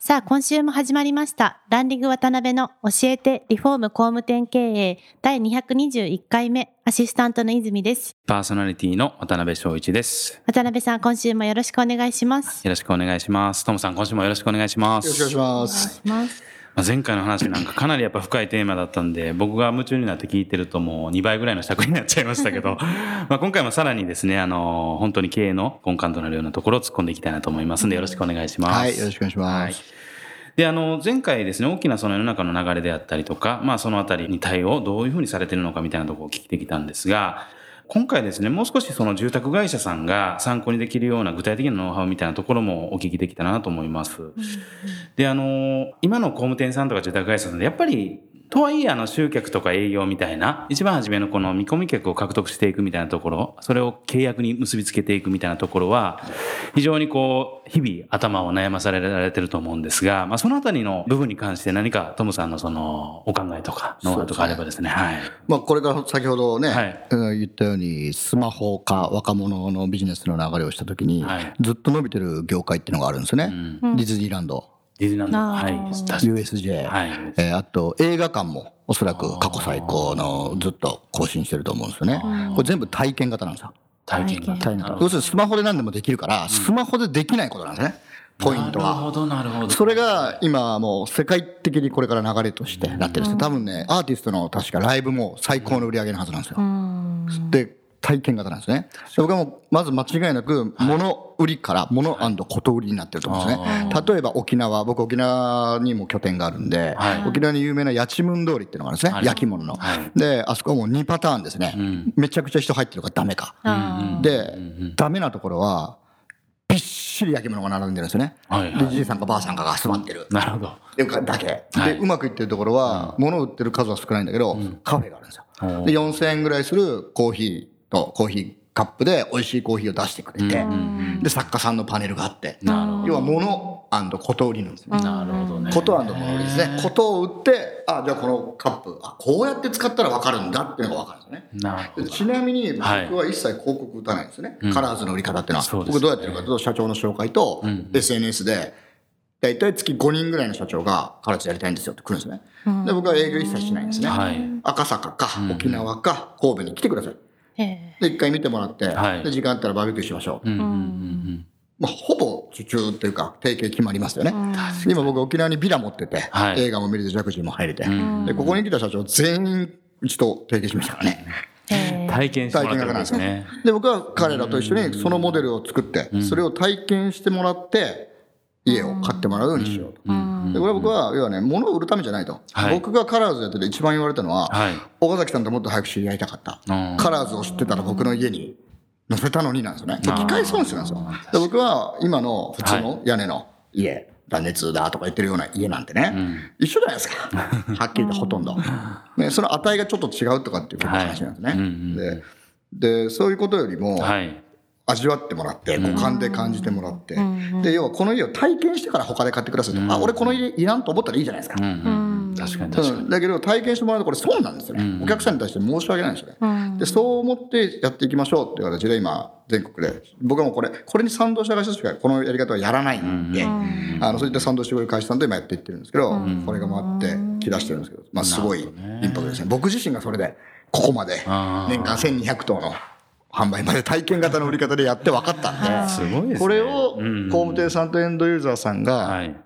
さあ今週も始まりましたランディング渡辺の教えてリフォーム工務店経営第221回目アシスタントの泉ですパーソナリティの渡辺翔一です。渡辺さん今週もよろしくお願いしますよろしくお願いします。トムさん、今週もよろしくお願いします。よろしくお願いします。前回の話なんかかなりやっぱ深いテーマだったんで、僕が夢中になって聞いてるともう2倍ぐらいの尺になっちゃいましたけど、まあ今回もさらにですね、あの、本当に経営の根幹となるようなところを突っ込んでいきたいなと思いますんで、よろしくお願いします。はい、よろしくお願いします。はいで、あの、前回ですね、大きなその世の中の流れであったりとか、まあそのあたりに対応、どういうふうにされてるのかみたいなところを聞いてきたんですが、今回ですね、もう少しその住宅会社さんが参考にできるような具体的なノウハウみたいなところもお聞きできたらなと思います。で、あの、今の工務店さんとか住宅会社さんで、やっぱり、とはいえ、あの、集客とか営業みたいな、一番初めのこの見込み客を獲得していくみたいなところ、それを契約に結びつけていくみたいなところは、非常にこう、日々頭を悩まされられてると思うんですが、まあ、そのあたりの部分に関して何かトムさんのその、お考えとか、ノウハウとかあればですね、はい。まあ、これから先ほどね、はい。うん言ったように、スマホ化、若者のビジネスの流れをしたときに、はい。ずっと伸びてる業界っていうのがあるんですよね。ディズニーランド、ディズニーランド、あはい USJ、はいえーあと映画館もおそらく過去最高のずっと更新してると思うんですよね。これ全部体験型なんですよ。体験型。体験型。要するにスマホで何でもできるから、スマホでできないことなんですね。ポイントは。なるほど、なるほど。それが今もう世界的にこれから流れとしてなってるんですよ多分ね、アーティストの確かライブも最高の売り上げのはずなんですよ。で、体験型なんですね。で僕はもう、まず間違いなく、物売りから物こと売りになってると思うんですね。例えば沖縄、僕沖縄にも拠点があるんで、はい沖縄に有名な八千文通りっていうのがあるんですね。はい焼き物のはい。で、あそこはもう2パターンですね。めちゃくちゃ人入ってるからダメか。あで、ダメなところは、びっしり焼き物が並んでるんですよね。はいはいで、じいさんかばあさんかが集まってる。なるほど。でだけ、はいでうまくいってるところは、物を売ってる数は少ないんだけど、カフェがあるんですよ。で4000円ぐらいするコーヒーとコーヒーカップで美味しいコーヒーを出してくれて、で作家さんのパネルがあって要は物こと売りなんですね。ど。なるほどね。こと物売りですね。ことを売って、あ、じゃあこのカップ、あ、こうやって使ったら分かるんだっていうのが分かるんですよね。なるほど。でちなみに僕は一切広告打たないんですね、うんカラーズの売り方っていうのは、僕どうやってるかというと社長の紹介とうん SNS で大体月5人ぐらいの社長がカラーズやりたいんですよって来るんですね、で僕は営業一切しないんですね、はい。赤坂か沖縄か神戸に来てくださいえで一回見てもらって、はい。で時間あったらバーベキューしましょう、うんうんうんまあ、ほぼ受注っていうか提携決まりますよね、で今僕沖縄にビラ持ってて、はい。映画も見れてジャグジーも入れて、ん。でここに来た社長全員うちと提携しましたからね。体験してもらってるんですね。で僕は彼らと一緒にそのモデルを作って、それを体験してもらって家を買ってもらうようにしようと。でこれは僕は要はね物を売るためじゃないと、はい。僕がカラーズやってて一番言われたのは、はい。岡崎さんともっと早く知り合いたかった、うん。カラーズを知ってたら僕の家に載せたのになんですよね。機械損失なんですよ。で僕は今の普通の屋根の家、断熱だとか言ってるような家なんてね、一緒じゃないですか。はっきり言ってほとんど、ね、その値がちょっと違うとかっていう話なんですね、はい。うんうん。ででそういうことよりも、はい。味わってもらって五感で感じてもらって、で要はこの家を体験してから他で買ってくださいと、あ俺この家いらんと思ったらいいじゃないですか。確かに確かに。うん。だけど体験してもらうとこれ損なんですよ。ね、お客さんに対して申し訳ないんですよね、でそう思ってやっていきましょうっていう形で今全国で僕はもうこれこれに賛同した会社しかこのやり方はやらないんで、あのそういった賛同してくれる会社さんと今やっていってるんですけど、これが回ってき出してるんですけど、まあ、すごいインパクトですね。僕自身がそれでここまで年間1200頭の販売まで体験型の売り方でやって分かったんで。すごいですね。これをうん工務店さんとエンドユーザーさんがはい。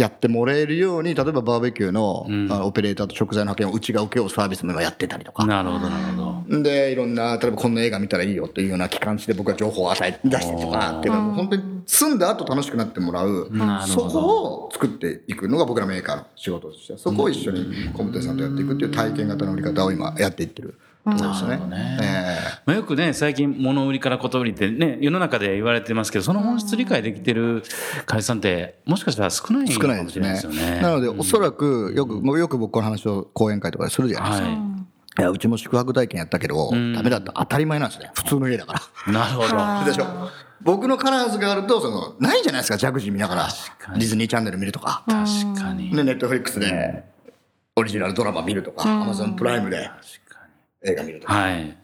やってもらえるように、例えばバーベキューのんあのオペレーターと食材の派遣をうちが請け負うサービスも今やってたりとか。なるほど、なるほど。で、いろんな、例えばこんな映画見たらいいよっていうような機関誌で僕は情報を与え出してとかっていうのは、本当に住んだ後楽しくなってもらうそこを作っていくのが僕らメーカーの仕事として、そこを一緒に工務店さんとやっていくっていう体験型の売り方を今やっていってるですね。えー、まあ、よくね、最近物売りからこと売りってね、世の中で言われてますけど、その本質理解できてる会社さんって、もしかしたら少ないかもしれないですよね。ねなので、おそらく、よく、よく僕この話を講演会とかでするじゃないですか。はいいや、うちも宿泊体験やったけど、ダメだった。当たり前なんですね。普通の家だから。なるほど。でしょ。僕のカラーズがあると、その、ないじゃないですか、ジャグジー見ながら。ディズニーチャンネル見るとか。確かに。で、ネットフリックスで、オリジナルドラマ見るとか、アマゾンプライムで映画見るとか。はい。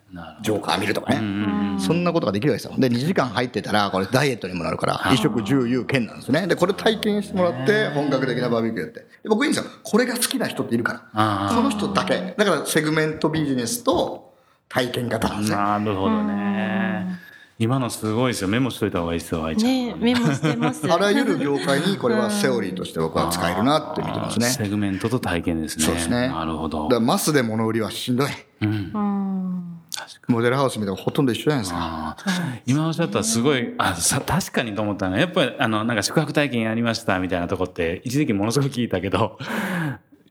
ジョーカー見るとかね。そんなことができるわけですよ。で、2時間入ってたら、これダイエットにもなるから、衣食住有権なんですね。で、これ体験してもらって、本格的なバーベキューやって。僕いいんですよ。これが好きな人っているから。この人だけ。だからセグメントビジネスと体験型なんですよ。なるほどね。今のすごいですよ。メモしといた方がいいですよ、愛ちゃん。ねメモしてます。あらゆる業界にこれはセオリーとして僕は使えるなって見てますね。セグメントと体験ですね。そうですね。なるほど。だマスで物売りはしんどい。うん。モデルハウスみたいなほとんど一緒じゃないですか。今おっしゃったらすごい、あ、さ、確かにと思ったのが、やっぱり、あの、なんか宿泊体験やりましたみたいなとこって、一時期ものすごく聞いたけど、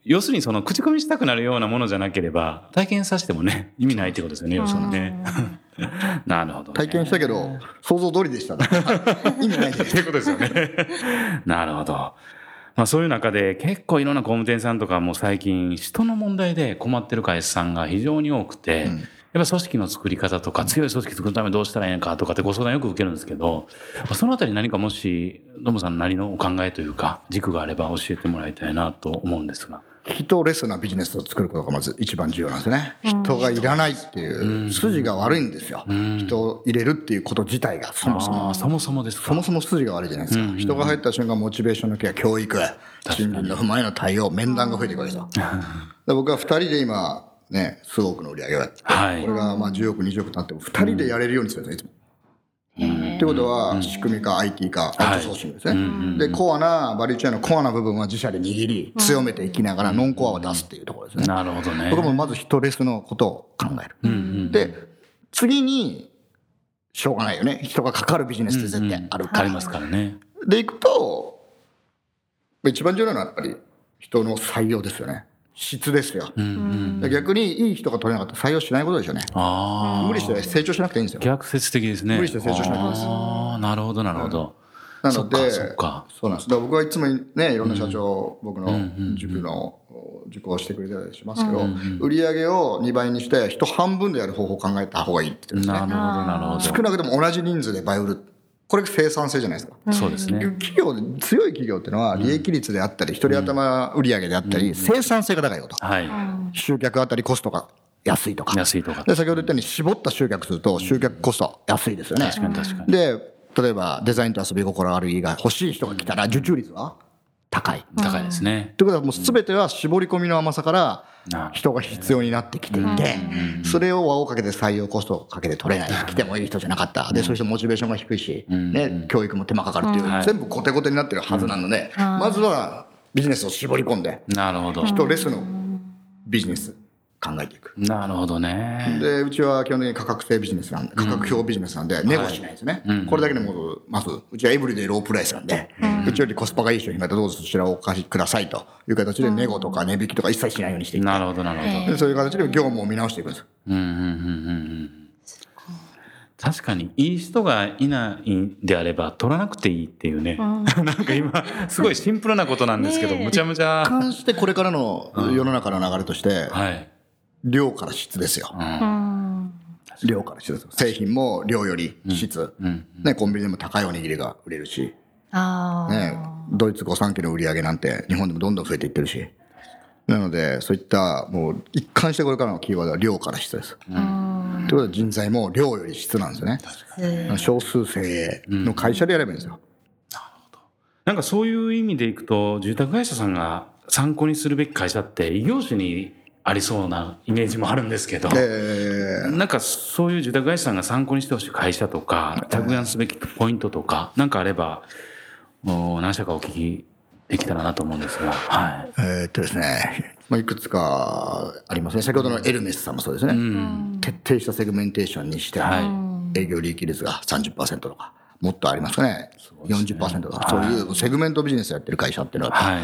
要するにその口コミしたくなるようなものじゃなければ、体験させてもね、意味ないってことですよね、要するにね。なるほど、ね、体験したけど、想像通りでした、ね。意味ないっていうことですよね。なるほど。まあそういう中で結構いろんな工務店さんとかも最近人の問題で困ってる会社さんが非常に多くて、うんやっぱ組織の作り方とか、強い組織作るためどうしたらいいのかとかってご相談よく受けるんですけど、そのあたり何かもし、ノムさんなりのお考えというか、軸があれば教えてもらいたいなと思うんですが。人レスなビジネスを作ることがまず一番重要なんですね。人がいらないっていう筋が悪いんですよ。人を入れるっていうこと自体がそもそも。そもそもですそもそも筋が悪いじゃないですか。人が入った瞬間モチベーションのケア、教育、賃金の不満への対応、面談が増えていくわけですよ。僕は二人で今、ね、数億の売り上げをやって、はい、これがまあ10億、20億になっても、2人でやれるようにするんですよ、いつも。ってことは、仕組みか IT か、アウトソーシングですね。で、コアな、バリューチェーンのコアな部分は自社で握り、強めていきながら、ノンコアを出すっていうところですね。なるほどね。僕もまず人レスのことを考える。で、次に、しょうがないよね。人がかかるビジネスって絶対あるから。ありますからね。で、いくと、一番重要なのはやっぱり、人の採用ですよね。質ですよ、うんうん、逆にいい人が取れなかったら採用しないことでしょうね。無理して成長しなくていいんですよ。逆説的ですね。無理して成長しなくていいですああなるほどなるほど、うん、なのでそうなんです。だ僕はいつもねいろんな社長、僕の塾の受講してくれたりしますけど、売り上げを2倍にして人半分でやる方法を考えた方がいいってね。なるほどなるほど。少なくとも同じ人数で倍売るこれ生産性じゃないですか。そうですね。企業、強い企業っていうのは、利益率であったり、一人頭売上であったり、生産性が高いこと。はい。集客あたりコストが安いとか。安いとか。で、先ほど言ったように、絞った集客すると、集客コスト安いですよね。確かに確かに。で、例えば、デザインと遊び心ある以外、欲しい人が来たら、受注率は高い。高いですね。ということはもう全ては絞り込みの甘さから人が必要になってきていて、それを輪をかけて採用コストをかけて取れない。来てもいい人じゃなかった。で、そういう人モチベーションが低いし、ね、教育も手間かかるっていう、全部コテコテになってるはずなので、まずはビジネスを絞り込んで、なるほど。人レスのビジネス。考えていく。なるほどね。で、うちは基本的に価格制ビジネスなんで、価格表ビジネスなんで、ネゴしないですね。はい、これだけでも、まず、うちはエブリデイロープライスなんで、うちよりコスパがいい商品がどうぞそちらをお貸しくださいという形で、ネゴとか値引きとか一切しないようにしていく。なるほど、なるほど。そういう形で業務を見直していくんです。うん、うん、うん、うん。確かに、いい人がいないんであれば、取らなくていいっていうね。なんか今、すごいシンプルなことなんですけど、むちゃむちゃ。一貫してこれからの世の中の流れとして、はい。量から質ですよ。量から質です。製品も量より質。ね、コンビニでも高いおにぎりが売れるし。ね、ドイツ御三家の売り上げなんて日本でもどんどん増えていってるし。なので、そういった、もう、一貫してこれからのキーワードは量から質です。ということは人材も量より質なんですよね。少数精鋭の会社でやればいいんですよ。なるほど。なんかそういう意味でいくと、住宅会社さんが参考にするべき会社って、異業種にありそうなイメージもあるんですけど、えー、なんかそういう住宅会社さんが参考にしてほしい会社とか、着眼すべきポイントとか、なんかあれば、もう何社かお聞きできたらなと思うんですが。はい。えー、っとですね、まあ、いくつかありますね。先ほどのエルメスさんもそうですね。うん、徹底したセグメンテーションにして、はい、営業利益率が30%とか。もっとありますかね。40%とか、そういうセグメントビジネスやってる会社っていうのは、はい。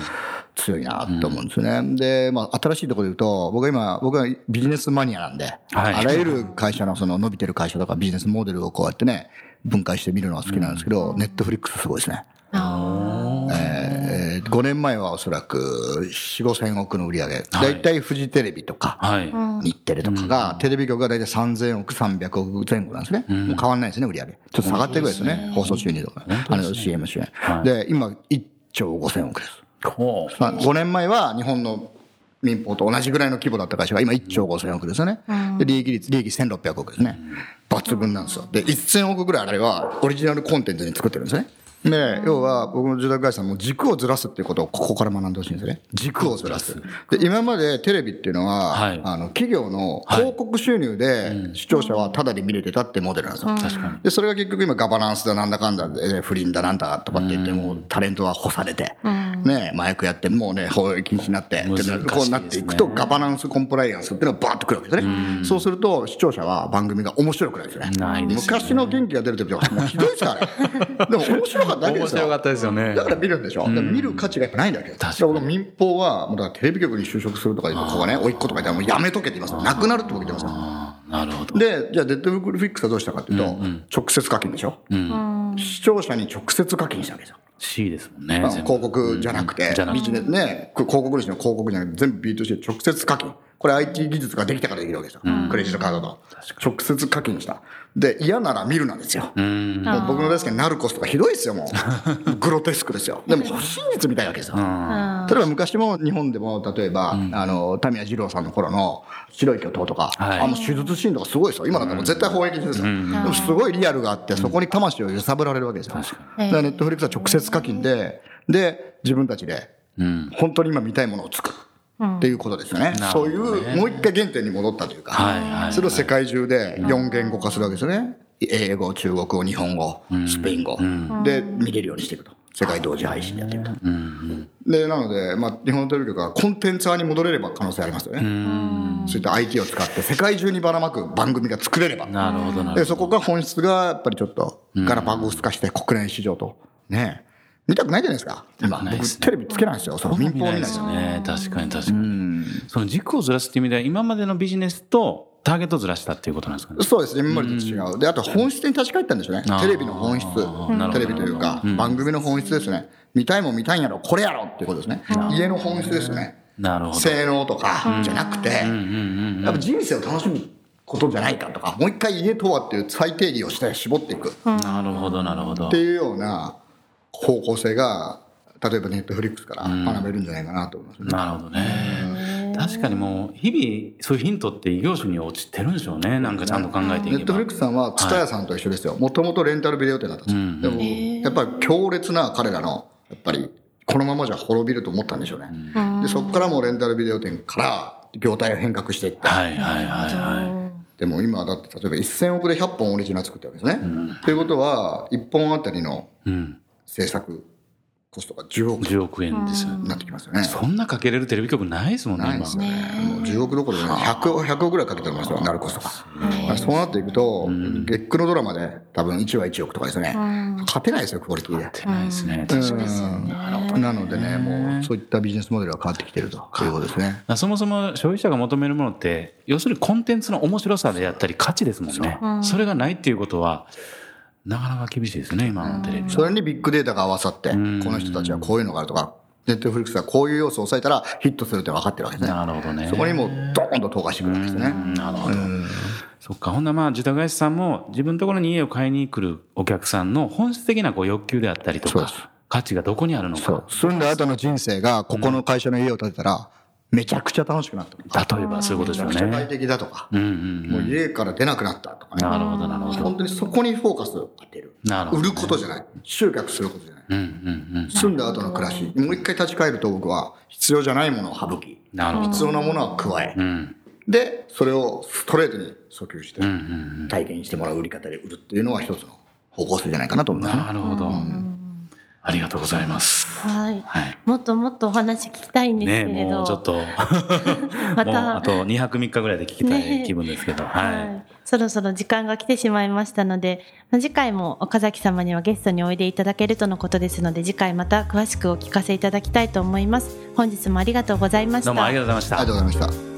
強いなと思うんですよね。で、まあ、新しいところで言うと、僕は今、僕はビジネスマニアなんで、はいあらゆる会社のその伸びてる会社とかビジネスモデルをこうやってね、分解して見るのが好きなんですけど、ネットフリックスすごいですね。えー、5年前はおそらく4、5千億の売り上げ。だいたいフジテレビとか、はい。日テレとかが、テレビ局が大体3000億、300億前後なんですね。もう変わんないですね、売り上げ。ちょっと下がってるぐらいですね。放送収入とか。あの CM 収入。で、今、1兆5000億です。ほう。まあ5年前は日本の民放と同じぐらいの規模だった会社が今1兆5000億ですよね。で、利益率、利益1600億ですね。抜群なんですよ。で、1000億ぐらいあれはオリジナルコンテンツに作ってるんですね。で、要は僕の住宅会社も軸をずらすっていうことをここから学んでほしいんですよね。軸をずらす。で、今までテレビっていうのは、はいあの、企業の広告収入で視聴者はタダで見れてたってモデルなんですよ。確かに。で、それが結局今ガバナンスだなんだかんだで、不倫だなんだとかって言って、もうタレントは干されて、ね、麻薬やって、もうね、法令禁止になって、こうなっていくと、ガバナンスコンプライアンスっていうのがバーッとくるわけですね。そうすると、視聴者は番組が面白くないですよね。ないですよね昔の元気が出る時は、もうひどいですからね。でも面白かっただけですよ。面白かったですよねだから見るんでしょ。でも見る価値がやっぱないんだけど。確かに僕民放は、もうだからテレビ局に就職するとかここがね、おいっ子とか言ったらもうやめとけって言いますよ。なくなるって僕言ってますよ。あーなるほど。で、じゃあ、デッドフリックスはどうしたかというと、直接課金でしょ、視聴者に直接課金したわけですよ。C ですもんね。広告じゃなくてビジネスね、こ広告主の広告じゃなくて、全部 B2C で直接課金。これ IT 技術ができたからできるわけですよ。クレジットカードと。直接課金した。で、嫌なら見るなんですよ。僕の大好きなナルコスとかひどいですよ、もう。グロテスクですよ。でも、真実みたいなわけですよ。例えば昔も日本でも、例えば、あの、タミヤ二郎さんの頃の白い巨頭とか、はいあの手術シーンとかすごいですよ。今だったらもう絶対放映禁止ですよ。でもすごいリアルがあって、そこに魂を揺さぶられるわけですよ。だからネットフリックスは直接課金で、で、自分たちで、うん。本当に今見たいものを作る。っていうことですよね。そういう、もう一回原点に戻ったというか、はいはいはいそれを世界中で4言語化するわけですよね。英語、中国語、日本語、スペイン語、で見れるようにしていくと。世界同時配信でやっていくと。で、なので、まあ、日本のテレビ局はコンテンツ派に戻れれば可能性ありますよね。そういった IT を使って世界中にばらまく番組が作れれば。なるほどなるで、ほそこが本質がやっぱりちょっとガラパゴス化して国内市場と。ね見たくないじゃないですか。今、ねテレビつけないんですよ。その民放見ないですよ。ね。確かに確かに。その軸をずらすっていう意味では、今までのビジネスとターゲットをずらしたっていうことなんですかね？そうですね、今までと違う。で、あと本質に立ち返ったんでしょうね。テレビの本質。テレビというか、番組の本質ですね。見たいもん見たいんやろ、これやろっていうことですね。家の本質ですよね。なるほど。性能とかじゃなくて、やっぱ人生を楽しむことじゃないかとか、もう一回家とはっていう再定義をして絞っていくっなるほど、なるほどて。いうような方向性が、例えばネットフリックスから学べるんじゃないかなと思いますね。なるほどね。確かにもう、日々、そういうヒントって異業種に落ちてるんでしょうね。なんかちゃんと考えていけば。ネットフリックスさんは、ツタヤさんと一緒ですよ。もともとレンタルビデオ店だったんですよ。でも、やっぱり強烈な彼らの、やっぱり、このままじゃ滅びると思ったんでしょうね。で、そこからもうレンタルビデオ店から、業態を変革していって。はいはいはいはでも今だって例えば1000億で100本オリジナル作ってるわけですね。ということは、1本あたりのい。うん。制作コストが10億に10億円ですよ。なってきますよね。そんなかけれるテレビ局ないですもんね、今ないです。よね。もう10億どころでね、100, 100億ぐらいかけてますよ、ナルコスとか。そうなっていくと、月9のドラマで多分1話1億とかですね。勝てないですよ、クオリティで。ないですね。確かに。うんなのでね、もうそういったビジネスモデルが変わってきてるということですね。そもそも消費者が求めるものって、要するにコンテンツの面白さであったり価値ですもんね。それがないっていうことは、なかなか厳しいですね、今のテレビ。それにビッグデータが合わさって、この人たちはこういうのがあるとか、ネットフリックスはこういう要素を抑えたらヒットするって分かってるわけですね。なるほどね。そこにもうドーンと投下してくるわけですね。なるほど。そっか。ほんならまあ、自宅会社さんも自分のところに家を買いに来るお客さんの本質的なこう欲求であったりとか、価値がどこにあるのか。住んだ後の人生がここの会社の家を建てたら、めちゃくちゃ楽しくなった。例えばそういうことですよめちゃくちゃ快ね。適だとか、うんうん。もう家から出なくなったとかね。なるほど、なるほど。本当にそこにフォーカスを当てる。なるほど。売ることじゃない。集客することじゃない。うんうんうん。住んだ後の暮らし、もう一回立ち返ると僕は必要じゃないものを省き、なるほど。必要なものは加え、うん。で、それをストレートに訴求してうんうん体験してもらう売り方で売るっていうのは一つの方向性じゃないかなと思いますね。なるほど。ありがとうございます。はい。はい。もっともっとお話聞きたいんですねけれど。もうちょっと、まもうあた、と2泊3日ぐらいで聞きたいね気分ですけど、ははい。い。そろそろ時間が来てしまいましたので、次回も岡崎様にはゲストにおいでいただけるとのことですので、次回また詳しくお聞かせいただきたいと思います。本日もありがとうございました。どうもありがとうございました。ありがとうございました。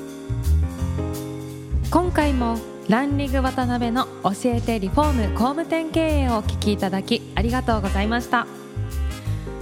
今回もランリング渡辺の教えてリフォーム工務店経営をお聞きいただきありがとうございました